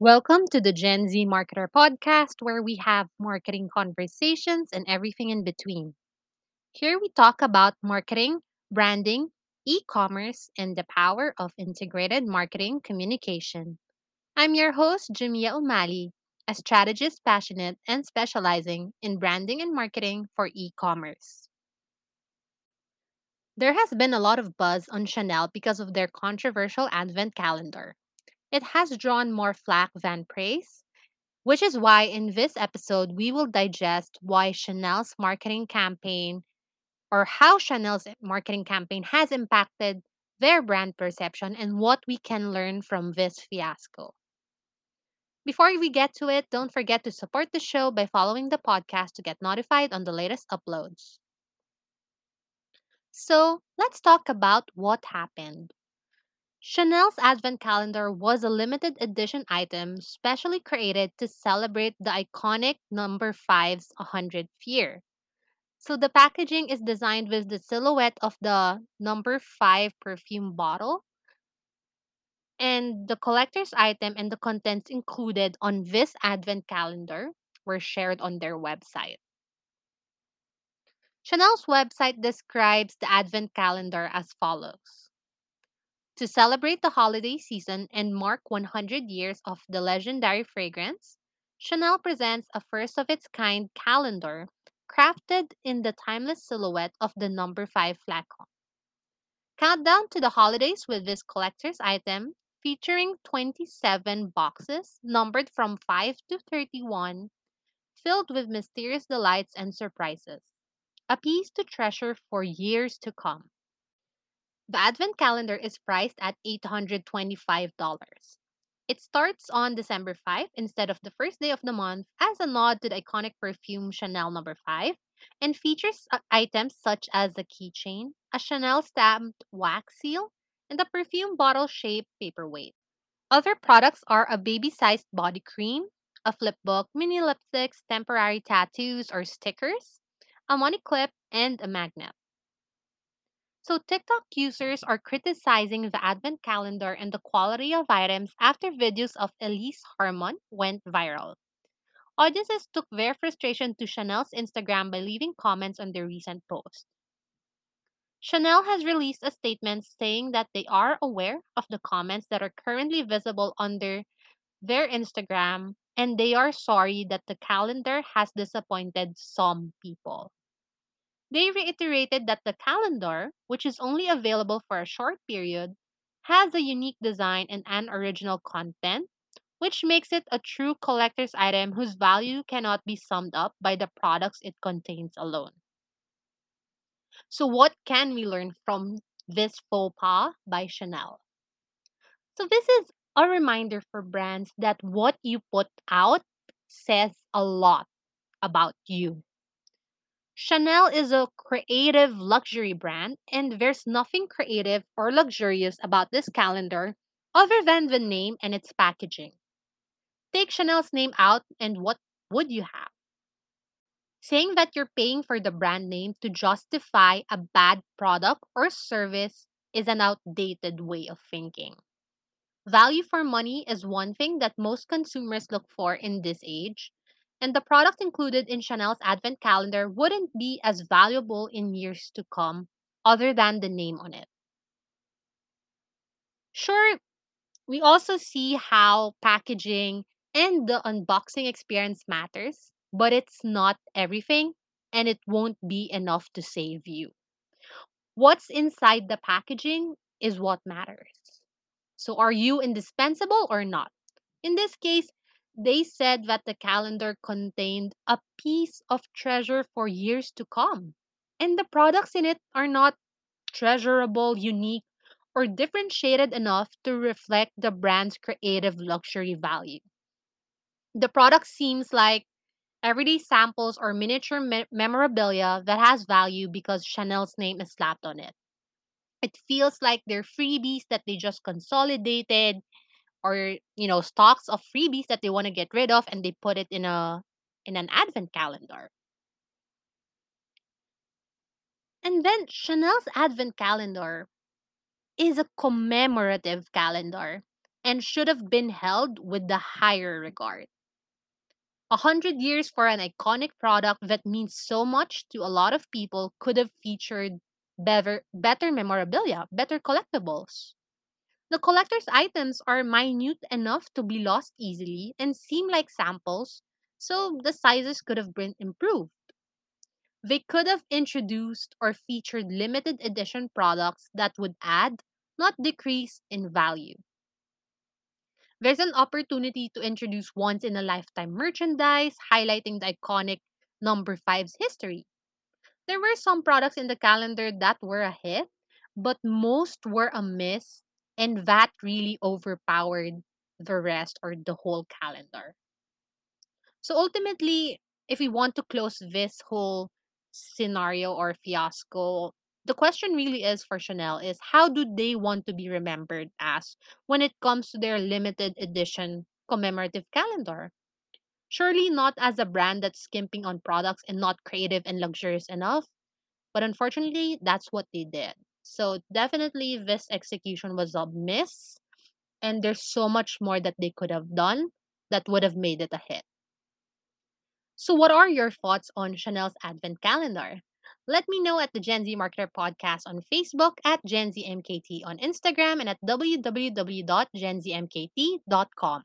Welcome to the Gen Z Marketer podcast, where we have marketing conversations and everything in between. Here we talk about marketing, branding, e commerce, and the power of integrated marketing communication. I'm your host, Jamia Umali, a strategist passionate and specializing in branding and marketing for e commerce. There has been a lot of buzz on Chanel because of their controversial advent calendar. It has drawn more flack than praise, which is why in this episode we will digest why Chanel's marketing campaign or how Chanel's marketing campaign has impacted their brand perception and what we can learn from this fiasco. Before we get to it, don't forget to support the show by following the podcast to get notified on the latest uploads. So, let's talk about what happened. Chanel's advent calendar was a limited edition item specially created to celebrate the iconic number 5's 100th year. So the packaging is designed with the silhouette of the number 5 perfume bottle and the collector's item and the contents included on this advent calendar were shared on their website. Chanel's website describes the advent calendar as follows. To celebrate the holiday season and mark 100 years of the legendary fragrance, Chanel presents a first of its kind calendar crafted in the timeless silhouette of the number 5 flacon. Countdown to the holidays with this collector's item featuring 27 boxes numbered from 5 to 31 filled with mysterious delights and surprises. A piece to treasure for years to come. The Advent calendar is priced at $825. It starts on December 5 instead of the first day of the month as a nod to the iconic perfume Chanel number 5 and features uh, items such as a keychain, a Chanel stamped wax seal, and a perfume bottle shaped paperweight. Other products are a baby sized body cream, a flip book, mini lipsticks, temporary tattoos or stickers, a money clip, and a magnet. So, TikTok users are criticizing the advent calendar and the quality of items after videos of Elise Harmon went viral. Audiences took their frustration to Chanel's Instagram by leaving comments on their recent post. Chanel has released a statement saying that they are aware of the comments that are currently visible under their Instagram and they are sorry that the calendar has disappointed some people. They reiterated that the calendar, which is only available for a short period, has a unique design and an original content, which makes it a true collector's item whose value cannot be summed up by the products it contains alone. So, what can we learn from this faux pas by Chanel? So, this is a reminder for brands that what you put out says a lot about you. Chanel is a creative luxury brand, and there's nothing creative or luxurious about this calendar other than the name and its packaging. Take Chanel's name out, and what would you have? Saying that you're paying for the brand name to justify a bad product or service is an outdated way of thinking. Value for money is one thing that most consumers look for in this age, and the products included in Chanel's advent calendar wouldn't be as valuable in years to come other than the name on it. Sure, we also see how packaging and the unboxing experience matters, but it's not everything and it won't be enough to save you. What's inside the packaging is what matters. So, are you indispensable or not? In this case, they said that the calendar contained a piece of treasure for years to come. And the products in it are not treasurable, unique, or differentiated enough to reflect the brand's creative luxury value. The product seems like everyday samples or miniature me- memorabilia that has value because Chanel's name is slapped on it. It feels like they're freebies that they just consolidated or you know stocks of freebies that they want to get rid of and they put it in a in an advent calendar. And then Chanel's advent calendar is a commemorative calendar and should have been held with the higher regard. A hundred years for an iconic product that means so much to a lot of people could have featured better, better memorabilia, better collectibles. The collector's items are minute enough to be lost easily and seem like samples, so the sizes could have been improved. They could have introduced or featured limited edition products that would add, not decrease, in value. There's an opportunity to introduce once in a lifetime merchandise, highlighting the iconic number five's history. There were some products in the calendar that were a hit, but most were a miss, and that really overpowered the rest or the whole calendar. So ultimately, if we want to close this whole scenario or fiasco, the question really is for Chanel is how do they want to be remembered as when it comes to their limited edition commemorative calendar? Surely not as a brand that's skimping on products and not creative and luxurious enough, but unfortunately, that's what they did. So definitely this execution was a miss and there's so much more that they could have done that would have made it a hit. So, what are your thoughts on Chanel's Advent calendar? Let me know at the Gen Z Marketer Podcast on Facebook, at Gen Z MKT on Instagram, and at www.genzmkt.com.